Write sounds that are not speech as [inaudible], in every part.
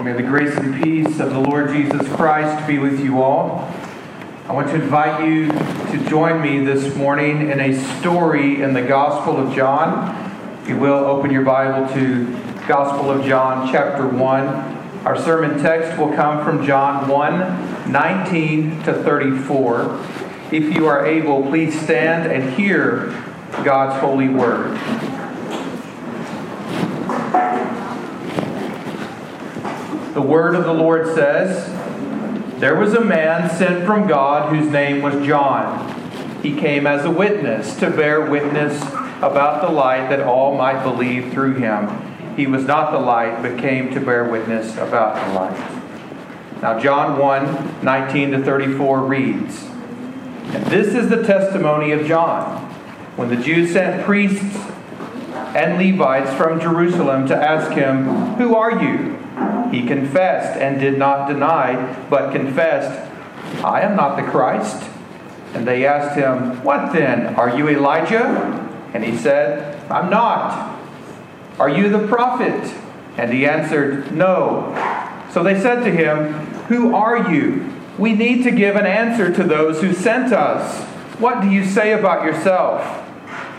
May the grace and peace of the Lord Jesus Christ be with you all. I want to invite you to join me this morning in a story in the Gospel of John. If you will, open your Bible to Gospel of John, chapter 1. Our sermon text will come from John 1 19 to 34. If you are able, please stand and hear God's holy word. The word of the Lord says, There was a man sent from God whose name was John. He came as a witness to bear witness about the light that all might believe through him. He was not the light, but came to bear witness about the light. Now, John 1 19 to 34 reads, And this is the testimony of John. When the Jews sent priests and Levites from Jerusalem to ask him, Who are you? He confessed and did not deny, but confessed, I am not the Christ. And they asked him, What then? Are you Elijah? And he said, I'm not. Are you the prophet? And he answered, No. So they said to him, Who are you? We need to give an answer to those who sent us. What do you say about yourself?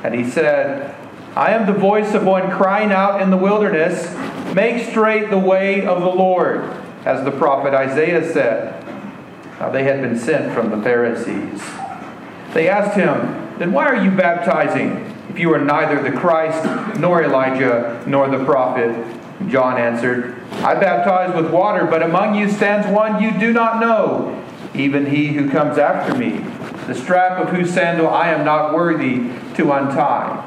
And he said, I am the voice of one crying out in the wilderness, Make straight the way of the Lord, as the prophet Isaiah said. Now they had been sent from the Pharisees. They asked him, Then why are you baptizing if you are neither the Christ, nor Elijah, nor the prophet? John answered, I baptize with water, but among you stands one you do not know, even he who comes after me, the strap of whose sandal I am not worthy to untie.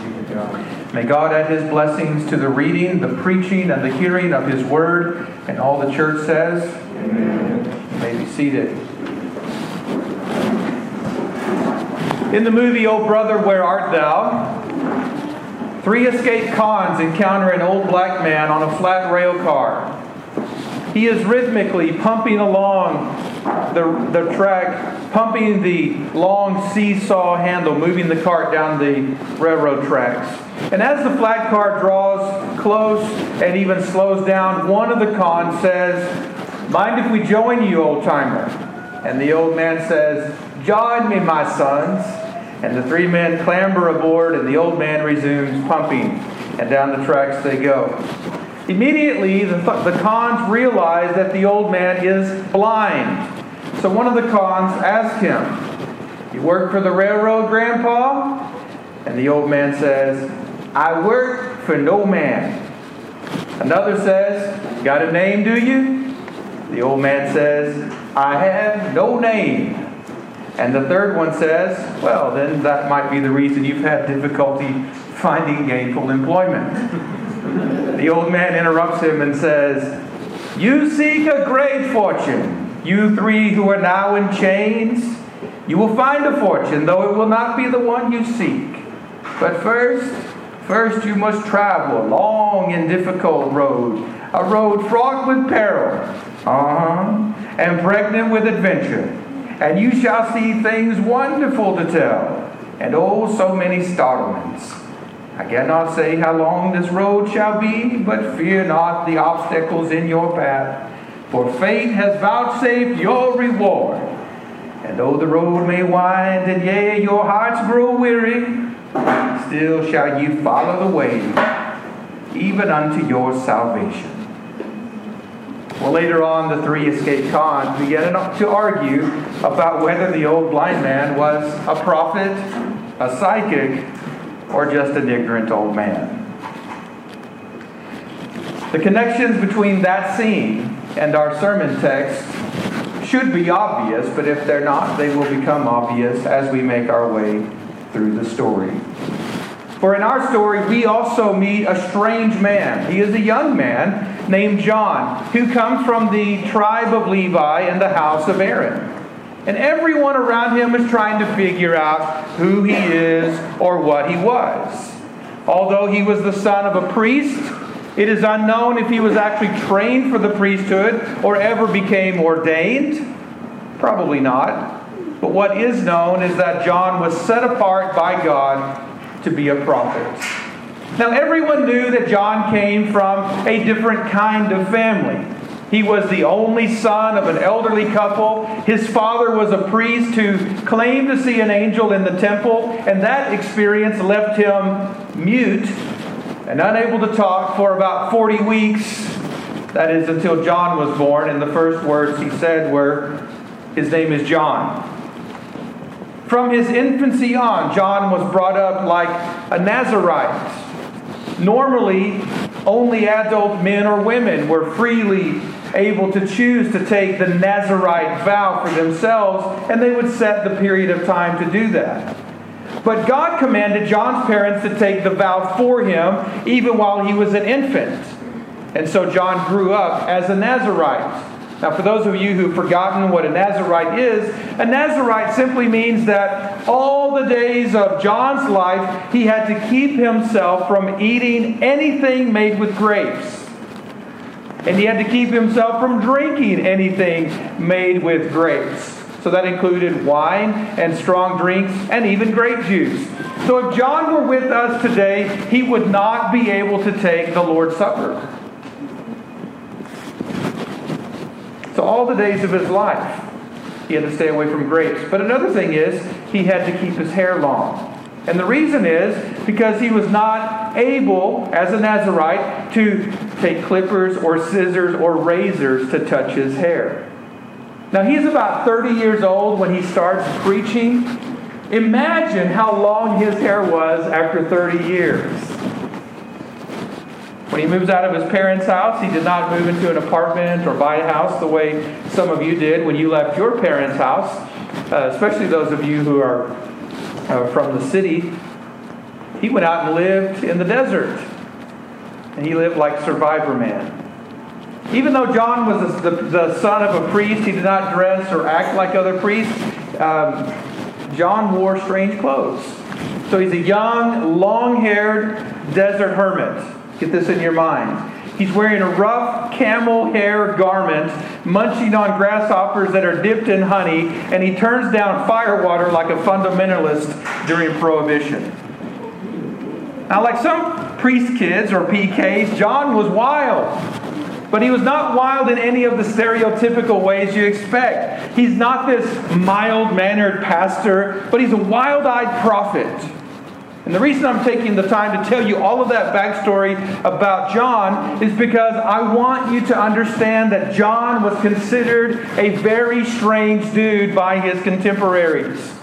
May God add his blessings to the reading, the preaching, and the hearing of his word. And all the church says, Amen. You may be seated. In the movie, Oh Brother, Where Art Thou? Three escaped cons encounter an old black man on a flat rail car. He is rhythmically pumping along the, the track, pumping the long seesaw handle, moving the cart down the railroad tracks. And as the flat car draws close and even slows down, one of the cons says, Mind if we join you, old timer? And the old man says, Join me, my sons. And the three men clamber aboard, and the old man resumes pumping, and down the tracks they go. Immediately, the, the cons realize that the old man is blind. So one of the cons asks him, You work for the railroad, Grandpa? And the old man says, I work for no man. Another says, Got a name, do you? The old man says, I have no name. And the third one says, Well, then that might be the reason you've had difficulty finding gainful employment. [laughs] the old man interrupts him and says, You seek a great fortune, you three who are now in chains. You will find a fortune, though it will not be the one you seek. But first, first you must travel a long and difficult road, a road fraught with peril, uh-huh, and pregnant with adventure and you shall see things wonderful to tell, and oh, so many startlements. I cannot say how long this road shall be, but fear not the obstacles in your path, for fate has vouchsafed your reward. And though the road may wind, and yea, your hearts grow weary, still shall you follow the way, even unto your salvation. Well, later on, the three escaped cons began to argue about whether the old blind man was a prophet, a psychic, or just an ignorant old man. The connections between that scene and our sermon text should be obvious, but if they're not, they will become obvious as we make our way through the story. For in our story, we also meet a strange man. He is a young man named John who comes from the tribe of Levi and the house of Aaron. And everyone around him is trying to figure out who he is or what he was. Although he was the son of a priest, it is unknown if he was actually trained for the priesthood or ever became ordained. Probably not. But what is known is that John was set apart by God to be a prophet. Now, everyone knew that John came from a different kind of family. He was the only son of an elderly couple. His father was a priest who claimed to see an angel in the temple, and that experience left him mute and unable to talk for about 40 weeks. That is until John was born, and the first words he said were, His name is John. From his infancy on, John was brought up like a Nazarite. Normally, only adult men or women were freely able to choose to take the Nazarite vow for themselves, and they would set the period of time to do that. But God commanded John's parents to take the vow for him even while he was an infant. And so John grew up as a Nazarite. Now, for those of you who've forgotten what a Nazarite is, a Nazarite simply means that all the days of John's life, he had to keep himself from eating anything made with grapes. And he had to keep himself from drinking anything made with grapes. So that included wine and strong drinks and even grape juice. So if John were with us today, he would not be able to take the Lord's Supper. So all the days of his life, he had to stay away from grapes. But another thing is, he had to keep his hair long. And the reason is because he was not able, as a Nazarite, to take clippers or scissors or razors to touch his hair. Now, he's about 30 years old when he starts preaching. Imagine how long his hair was after 30 years. When he moves out of his parents' house, he did not move into an apartment or buy a house the way some of you did when you left your parents' house, uh, especially those of you who are uh, from the city. He went out and lived in the desert. And he lived like Survivor Man. Even though John was the, the, son of a priest, he did not dress or act like other priests. Um, John wore strange clothes. So he's a young, long haired desert hermit. Get this in your mind. He's wearing a rough camel hair garment, munching on grasshoppers that are dipped in honey, and he turns down firewater like a fundamentalist during Prohibition. Now, like some priest kids or PKs, John was wild. But he was not wild in any of the stereotypical ways you expect. He's not this mild mannered pastor, but he's a wild eyed prophet. And the reason I'm taking the time to tell you all of that backstory about John is because I want you to understand that John was considered a very strange dude by his contemporaries.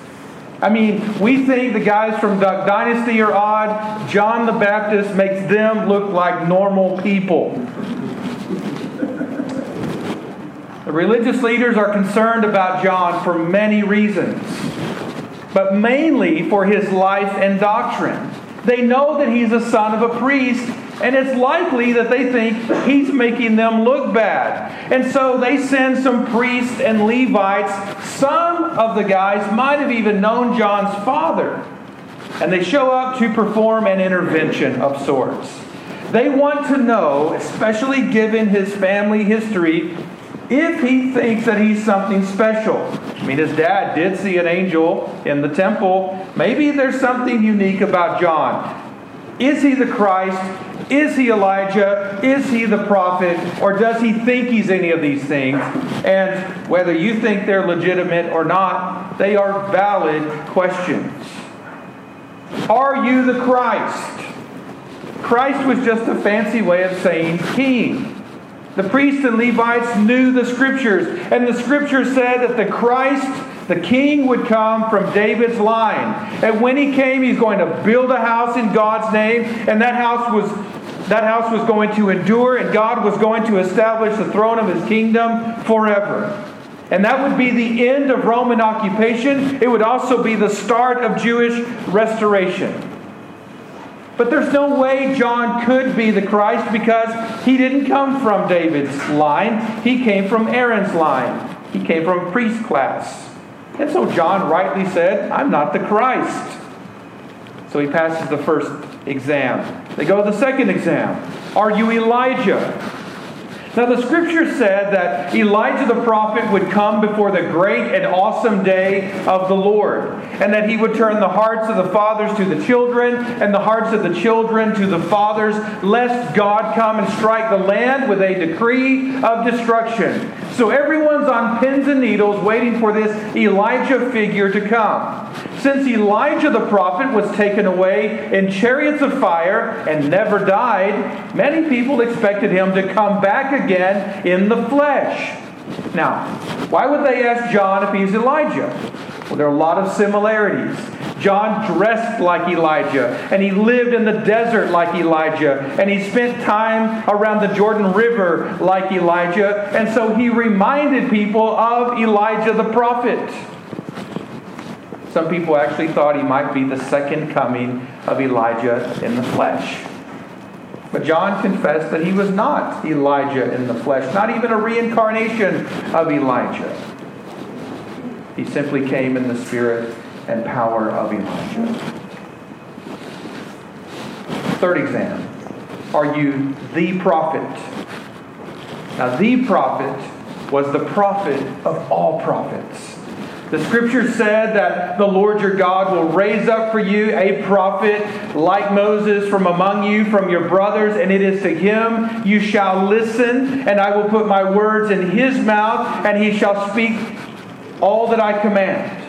I mean, we think the guys from Duck Dynasty are odd. John the Baptist makes them look like normal people. The religious leaders are concerned about John for many reasons but mainly for his life and doctrine. They know that he's a son of a priest, and it's likely that they think he's making them look bad. And so they send some priests and Levites. Some of the guys might have even known John's father. And they show up to perform an intervention of sorts. They want to know, especially given his family history, if he thinks that he's something special. I mean, his dad did see an angel in the temple. Maybe there's something unique about John. Is he the Christ? Is he Elijah? Is he the prophet? Or does he think he's any of these things? And whether you think they're legitimate or not, they are valid questions. Are you the Christ? Christ was just a fancy way of saying king. The priests and Levites knew the scriptures, and the scriptures said that the Christ, the king, would come from David's line. And when he came, he's going to build a house in God's name, and that house was that house was going to endure, and God was going to establish the throne of his kingdom forever. And that would be the end of Roman occupation. It would also be the start of Jewish restoration. But there's no way John could be the Christ because he didn't come from David's line. He came from Aaron's line. He came from priest class. And so John rightly said, I'm not the Christ. So he passes the first exam. They go to the second exam. Are you Elijah? Now, the scripture said that Elijah the prophet would come before the great and awesome day of the Lord, and that he would turn the hearts of the fathers to the children, and the hearts of the children to the fathers, lest God come and strike the land with a decree of destruction. So everyone's on pins and needles waiting for this Elijah figure to come. Since Elijah the prophet was taken away in chariots of fire and never died, many people expected him to come back again in the flesh. Now, why would they ask John if he's Elijah? Well, there are a lot of similarities. John dressed like Elijah, and he lived in the desert like Elijah, and he spent time around the Jordan River like Elijah, and so he reminded people of Elijah the prophet. Some people actually thought he might be the second coming of Elijah in the flesh. But John confessed that he was not Elijah in the flesh, not even a reincarnation of Elijah. He simply came in the spirit and power of Elijah. Third exam Are you the prophet? Now, the prophet was the prophet of all prophets. The scripture said that the Lord your God will raise up for you a prophet like Moses from among you, from your brothers, and it is to him you shall listen, and I will put my words in his mouth, and he shall speak all that I command.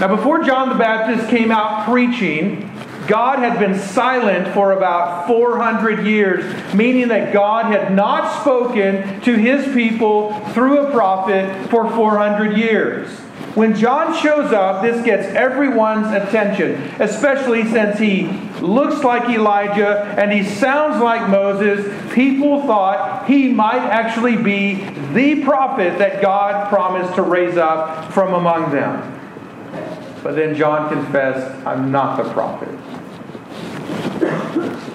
Now, before John the Baptist came out preaching, God had been silent for about 400 years, meaning that God had not spoken to his people through a prophet for 400 years. When John shows up, this gets everyone's attention, especially since he looks like Elijah and he sounds like Moses. People thought he might actually be the prophet that God promised to raise up from among them. But then John confessed, I'm not the prophet.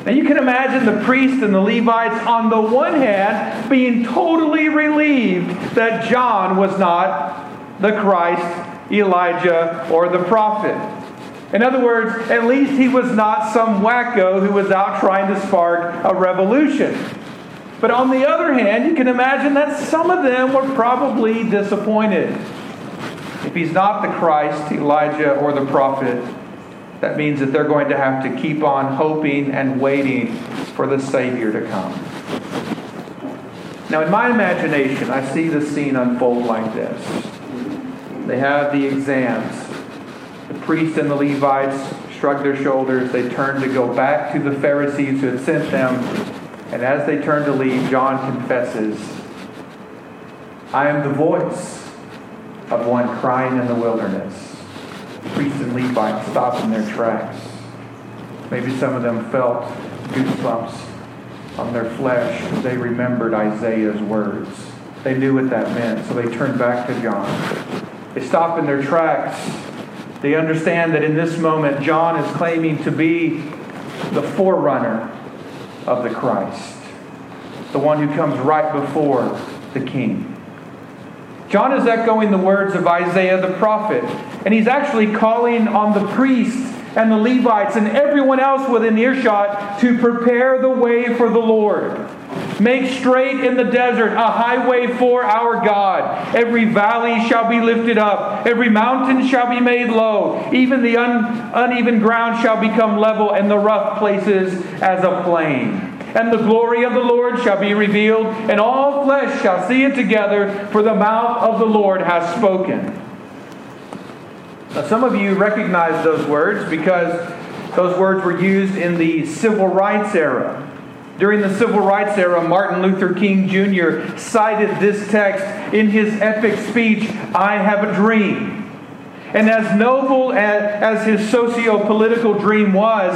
Now you can imagine the priests and the Levites, on the one hand, being totally relieved that John was not the Christ, Elijah, or the prophet. In other words, at least he was not some wacko who was out trying to spark a revolution. But on the other hand, you can imagine that some of them were probably disappointed. If he's not the Christ, Elijah, or the prophet, that means that they're going to have to keep on hoping and waiting for the Savior to come. Now, in my imagination, I see the scene unfold like this. They have the exams. The priests and the Levites shrug their shoulders. They turn to go back to the Pharisees who had sent them. And as they turn to leave, John confesses, I am the voice of one crying in the wilderness priests and Levites stopped in their tracks. Maybe some of them felt goosebumps on their flesh as they remembered Isaiah's words. They knew what that meant, so they turned back to John. They stop in their tracks. They understand that in this moment, John is claiming to be the forerunner of the Christ, the one who comes right before the King. John is echoing the words of Isaiah the prophet, and he's actually calling on the priests and the Levites and everyone else within earshot to prepare the way for the Lord. Make straight in the desert a highway for our God. Every valley shall be lifted up, every mountain shall be made low, even the un- uneven ground shall become level, and the rough places as a plain. And the glory of the Lord shall be revealed, and all flesh shall see it together, for the mouth of the Lord has spoken. Now, some of you recognize those words because those words were used in the civil rights era. During the civil rights era, Martin Luther King Jr. cited this text in his epic speech, I Have a Dream. And as noble as, as his socio political dream was,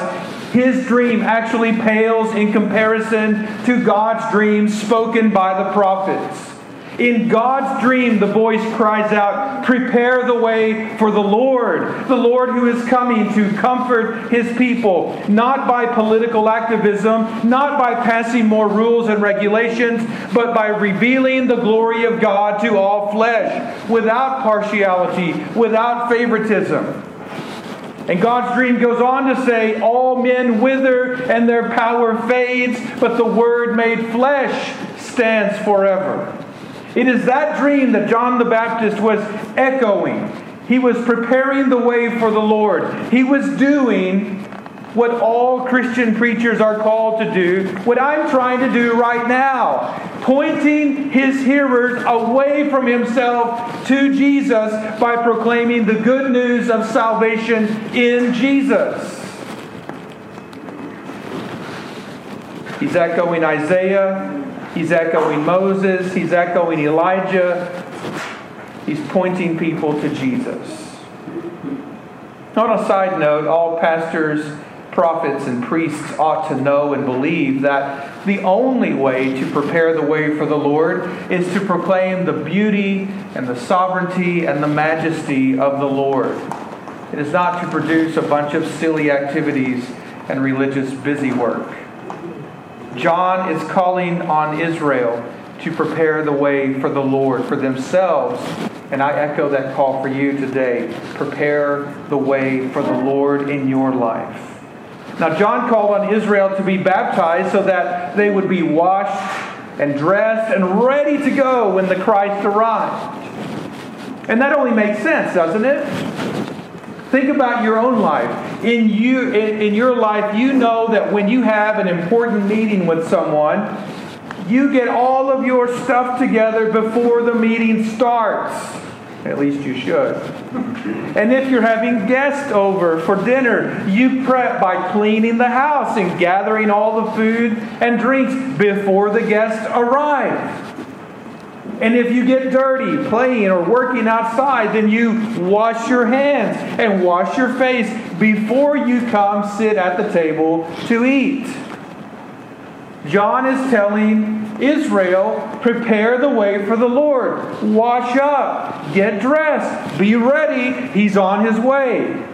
his dream actually pales in comparison to God's dream spoken by the prophets. In God's dream, the voice cries out, Prepare the way for the Lord, the Lord who is coming to comfort his people, not by political activism, not by passing more rules and regulations, but by revealing the glory of God to all flesh, without partiality, without favoritism. And God's dream goes on to say, All men wither and their power fades, but the word made flesh stands forever. It is that dream that John the Baptist was echoing. He was preparing the way for the Lord. He was doing what all Christian preachers are called to do, what I'm trying to do right now, pointing his hearers away from himself to Jesus by proclaiming the good news of salvation in Jesus. He's echoing Isaiah, He's echoing Moses, he's echoing Elijah. He's pointing people to Jesus. On a side note, all pastors, prophets, and priests ought to know and believe that the only way to prepare the way for the Lord is to proclaim the beauty and the sovereignty and the majesty of the Lord. It is not to produce a bunch of silly activities and religious busy work. John is calling on Israel to prepare the way for the Lord for themselves. And I echo that call for you today. Prepare the way for the Lord in your life. Now, John called on Israel to be baptized so that they would be washed and dressed and ready to go when the Christ arrived. And that only makes sense, doesn't it? Think about your own life. In, you, in, in your life, you know that when you have an important meeting with someone, you get all of your stuff together before the meeting starts. At least you should. And if you're having guests over for dinner, you prep by cleaning the house and gathering all the food and drinks before the guests arrive. And if you get dirty playing or working outside, then you wash your hands and wash your face before you come sit at the table to eat. John is telling Israel, prepare the way for the Lord. Wash up, get dressed, be ready. He's on his way.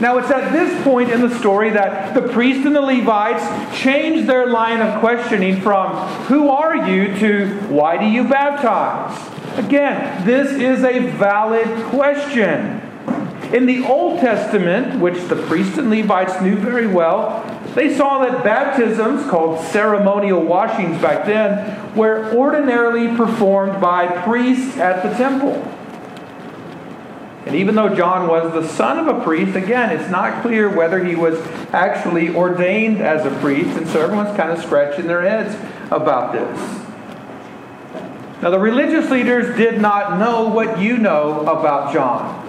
Now, it's at this point in the story that the priests and the Levites change their line of questioning from, Who are you? to, Why do you baptize? Again, this is a valid question. In the Old Testament, which the priests and Levites knew very well, they saw that baptisms, called ceremonial washings back then, were ordinarily performed by priests at the temple. And even though John was the son of a priest, again, it's not clear whether he was actually ordained as a priest, and so everyone's kind of scratching their heads about this. Now, the religious leaders did not know what you know about John.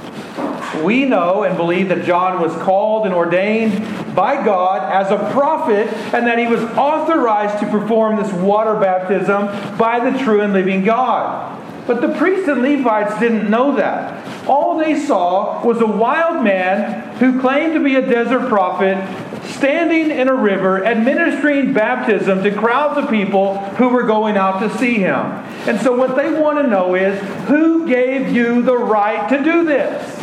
We know and believe that John was called and ordained by God as a prophet and that he was authorized to perform this water baptism by the true and living God. But the priests and Levites didn't know that. All they saw was a wild man who claimed to be a desert prophet standing in a river administering baptism to crowds of people who were going out to see him. And so, what they want to know is who gave you the right to do this?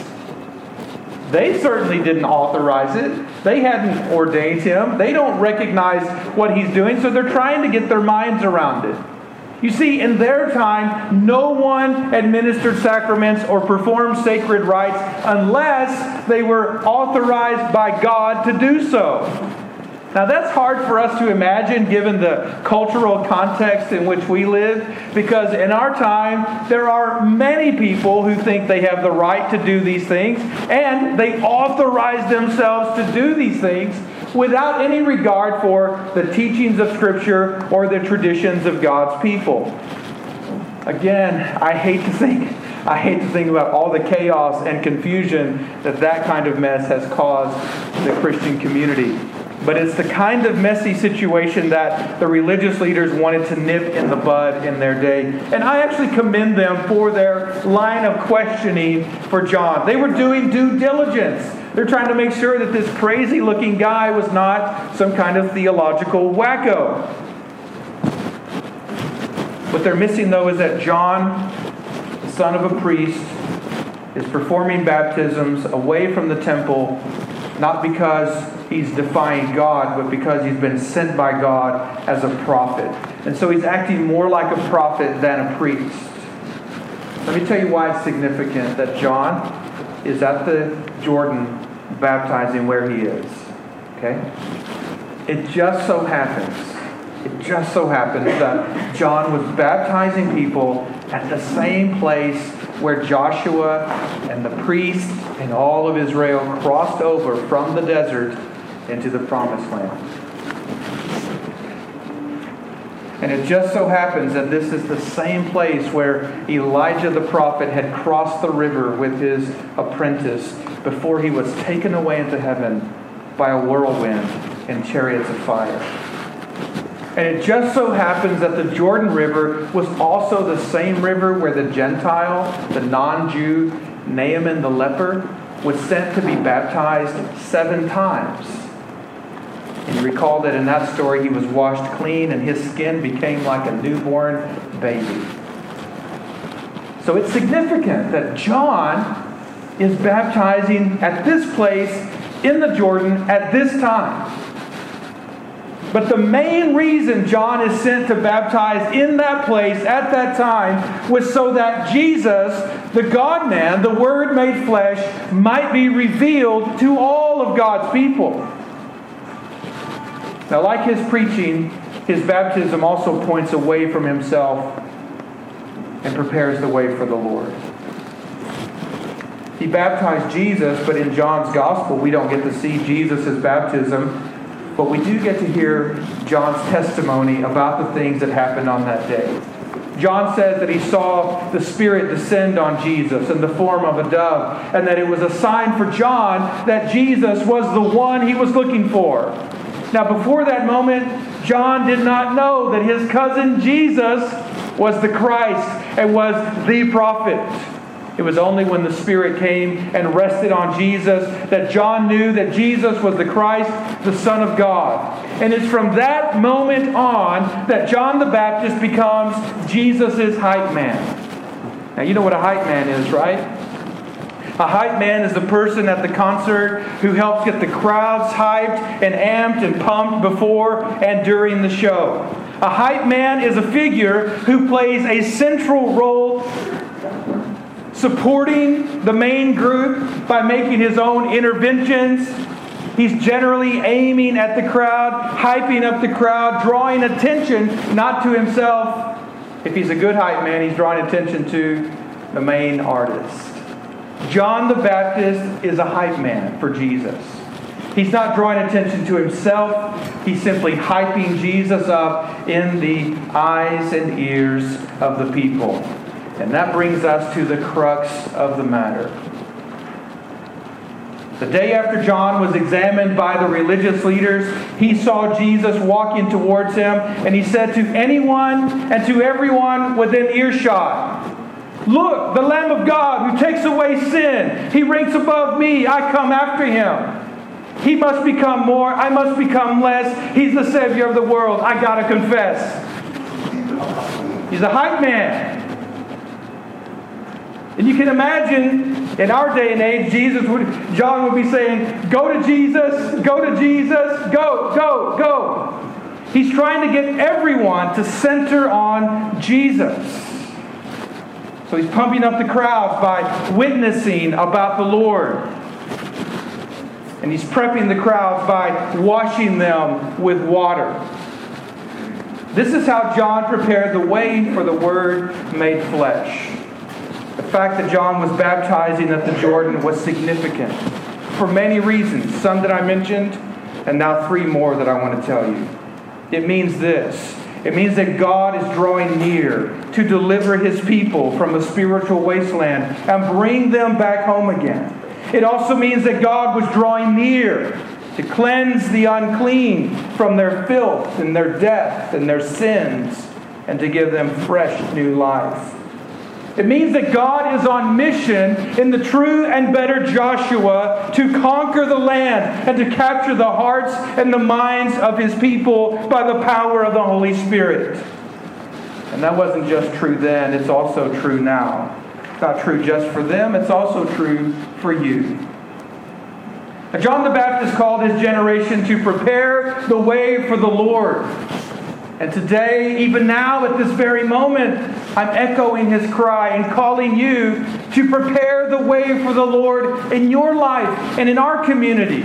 They certainly didn't authorize it. They hadn't ordained him. They don't recognize what he's doing, so they're trying to get their minds around it. You see, in their time, no one administered sacraments or performed sacred rites unless they were authorized by God to do so. Now, that's hard for us to imagine given the cultural context in which we live, because in our time, there are many people who think they have the right to do these things, and they authorize themselves to do these things without any regard for the teachings of Scripture or the traditions of God's people. Again, I hate to think. I hate to think about all the chaos and confusion that that kind of mess has caused the Christian community. But it's the kind of messy situation that the religious leaders wanted to nip in the bud in their day. And I actually commend them for their line of questioning for John. They were doing due diligence. They're trying to make sure that this crazy looking guy was not some kind of theological wacko. What they're missing, though, is that John, the son of a priest, is performing baptisms away from the temple, not because he's defying God, but because he's been sent by God as a prophet. And so he's acting more like a prophet than a priest. Let me tell you why it's significant that John is at the Jordan baptizing where he is. Okay? It just so happens, it just so happens that John was baptizing people at the same place where Joshua and the priests and all of Israel crossed over from the desert into the promised land. And it just so happens that this is the same place where Elijah the prophet had crossed the river with his apprentice before he was taken away into heaven by a whirlwind and chariots of fire. And it just so happens that the Jordan River was also the same river where the Gentile, the non Jew, Naaman the leper, was sent to be baptized seven times. And you recall that in that story, he was washed clean and his skin became like a newborn baby. So it's significant that John is baptizing at this place in the Jordan at this time. But the main reason John is sent to baptize in that place at that time was so that Jesus, the God man, the Word made flesh, might be revealed to all of God's people. Now, like his preaching, his baptism also points away from himself and prepares the way for the Lord. He baptized Jesus, but in John's gospel, we don't get to see Jesus' baptism, but we do get to hear John's testimony about the things that happened on that day. John says that he saw the Spirit descend on Jesus in the form of a dove, and that it was a sign for John that Jesus was the one he was looking for. Now, before that moment, John did not know that his cousin Jesus was the Christ and was the prophet. It was only when the Spirit came and rested on Jesus that John knew that Jesus was the Christ, the Son of God. And it's from that moment on that John the Baptist becomes Jesus' hype man. Now, you know what a hype man is, right? A hype man is the person at the concert who helps get the crowds hyped and amped and pumped before and during the show. A hype man is a figure who plays a central role supporting the main group by making his own interventions. He's generally aiming at the crowd, hyping up the crowd, drawing attention not to himself. If he's a good hype man, he's drawing attention to the main artist. John the Baptist is a hype man for Jesus. He's not drawing attention to himself. He's simply hyping Jesus up in the eyes and ears of the people. And that brings us to the crux of the matter. The day after John was examined by the religious leaders, he saw Jesus walking towards him, and he said to anyone and to everyone within earshot, Look, the Lamb of God who takes away sin. He ranks above me. I come after him. He must become more. I must become less. He's the Savior of the world. I got to confess. He's a hype man. And you can imagine in our day and age, Jesus would, John would be saying, Go to Jesus, go to Jesus, go, go, go. He's trying to get everyone to center on Jesus. So he's pumping up the crowds by witnessing about the Lord. And he's prepping the crowds by washing them with water. This is how John prepared the way for the Word made flesh. The fact that John was baptizing at the Jordan was significant for many reasons, some that I mentioned, and now three more that I want to tell you. It means this it means that God is drawing near to deliver his people from a spiritual wasteland and bring them back home again. It also means that God was drawing near to cleanse the unclean from their filth and their death and their sins, and to give them fresh new life. It means that God is on mission in the true and better Joshua to conquer the land and to capture the hearts and the minds of his people by the power of the Holy Spirit. And that wasn't just true then, it's also true now. It's not true just for them, it's also true for you. John the Baptist called his generation to prepare the way for the Lord. And today, even now, at this very moment, I'm echoing his cry and calling you to prepare the way for the Lord in your life and in our community.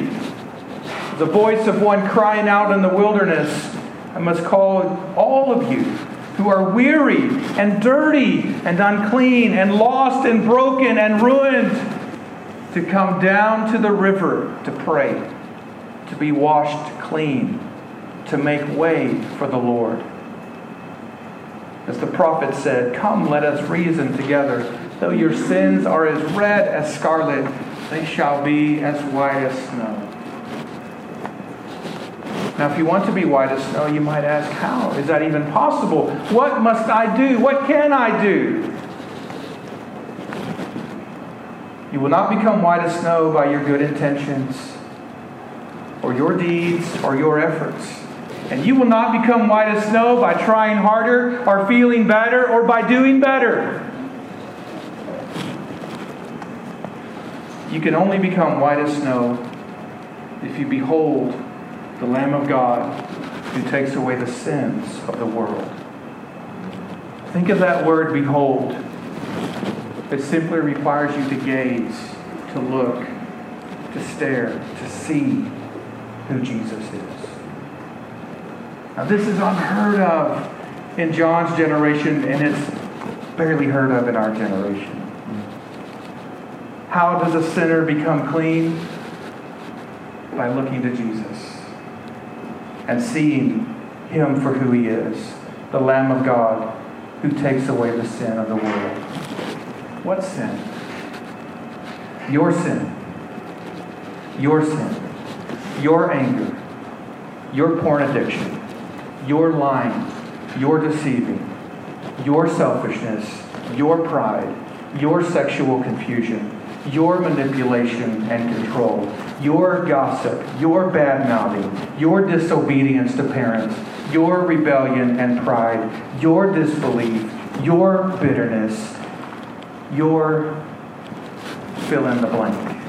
The voice of one crying out in the wilderness, I must call all of you who are weary and dirty and unclean and lost and broken and ruined to come down to the river to pray, to be washed clean to make way for the Lord. As the prophet said, Come, let us reason together. Though your sins are as red as scarlet, they shall be as white as snow. Now, if you want to be white as snow, you might ask, How is that even possible? What must I do? What can I do? You will not become white as snow by your good intentions, or your deeds, or your efforts. And you will not become white as snow by trying harder or feeling better or by doing better. You can only become white as snow if you behold the Lamb of God who takes away the sins of the world. Think of that word, behold. It simply requires you to gaze, to look, to stare, to see who Jesus is. Now, this is unheard of in John's generation, and it's barely heard of in our generation. How does a sinner become clean? By looking to Jesus and seeing him for who he is the Lamb of God who takes away the sin of the world. What sin? Your sin. Your sin. Your anger. Your porn addiction your lying, your deceiving, your selfishness, your pride, your sexual confusion, your manipulation and control, your gossip, your bad mouthing, your disobedience to parents, your rebellion and pride, your disbelief, your bitterness, your fill in the blank.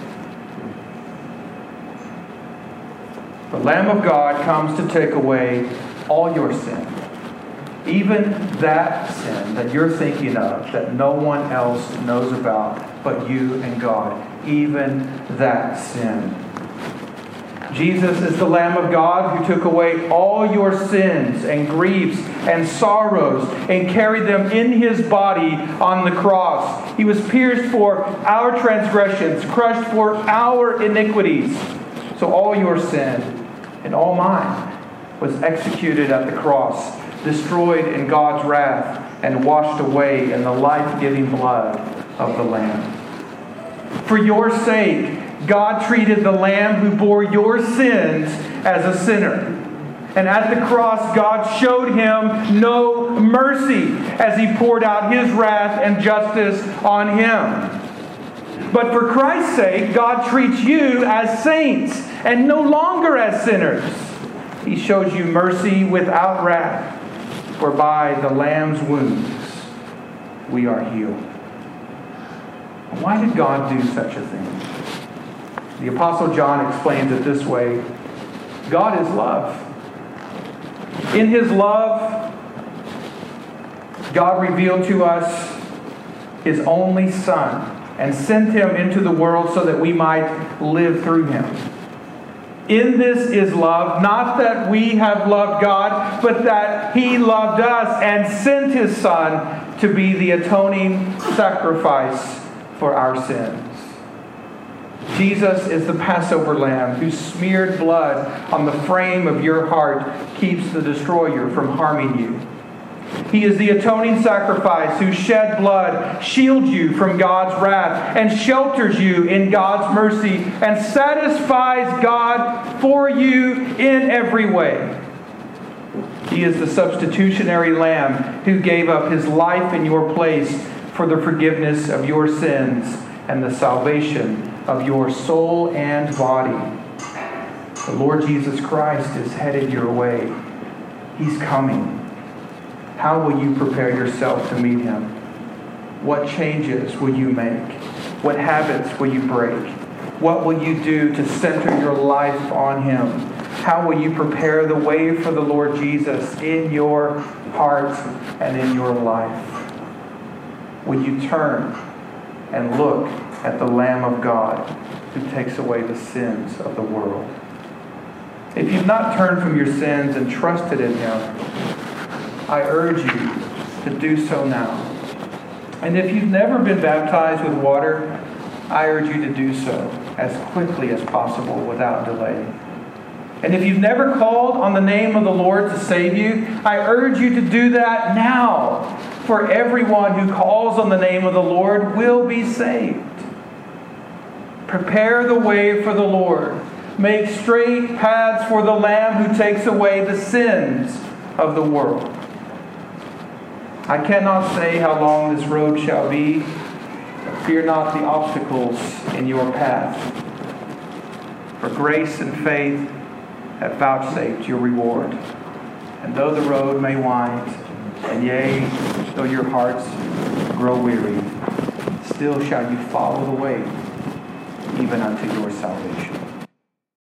The Lamb of God comes to take away all your sin. Even that sin that you're thinking of that no one else knows about but you and God. Even that sin. Jesus is the Lamb of God who took away all your sins and griefs and sorrows and carried them in his body on the cross. He was pierced for our transgressions, crushed for our iniquities. So all your sin and all mine was executed at the cross, destroyed in God's wrath, and washed away in the life giving blood of the Lamb. For your sake, God treated the Lamb who bore your sins as a sinner. And at the cross, God showed him no mercy as he poured out his wrath and justice on him. But for Christ's sake, God treats you as saints and no longer as sinners. He shows you mercy without wrath, for by the Lamb's wounds we are healed. Why did God do such a thing? The Apostle John explains it this way God is love. In his love, God revealed to us his only Son and sent him into the world so that we might live through him. In this is love, not that we have loved God, but that He loved us and sent His Son to be the atoning sacrifice for our sins. Jesus is the Passover lamb whose smeared blood on the frame of your heart keeps the destroyer from harming you. He is the atoning sacrifice who shed blood, shields you from God's wrath, and shelters you in God's mercy, and satisfies God for you in every way. He is the substitutionary lamb who gave up his life in your place for the forgiveness of your sins and the salvation of your soul and body. The Lord Jesus Christ is headed your way. He's coming. How will you prepare yourself to meet him? What changes will you make? What habits will you break? What will you do to center your life on him? How will you prepare the way for the Lord Jesus in your heart and in your life? Will you turn and look at the Lamb of God who takes away the sins of the world? If you've not turned from your sins and trusted in Him, I urge you to do so now. And if you've never been baptized with water, I urge you to do so as quickly as possible without delay. And if you've never called on the name of the Lord to save you, I urge you to do that now. For everyone who calls on the name of the Lord will be saved. Prepare the way for the Lord Make straight paths for the Lamb who takes away the sins of the world. I cannot say how long this road shall be. Fear not the obstacles in your path. For grace and faith have vouchsafed your reward. And though the road may wind, and yea, though your hearts grow weary, still shall you follow the way, even unto your salvation.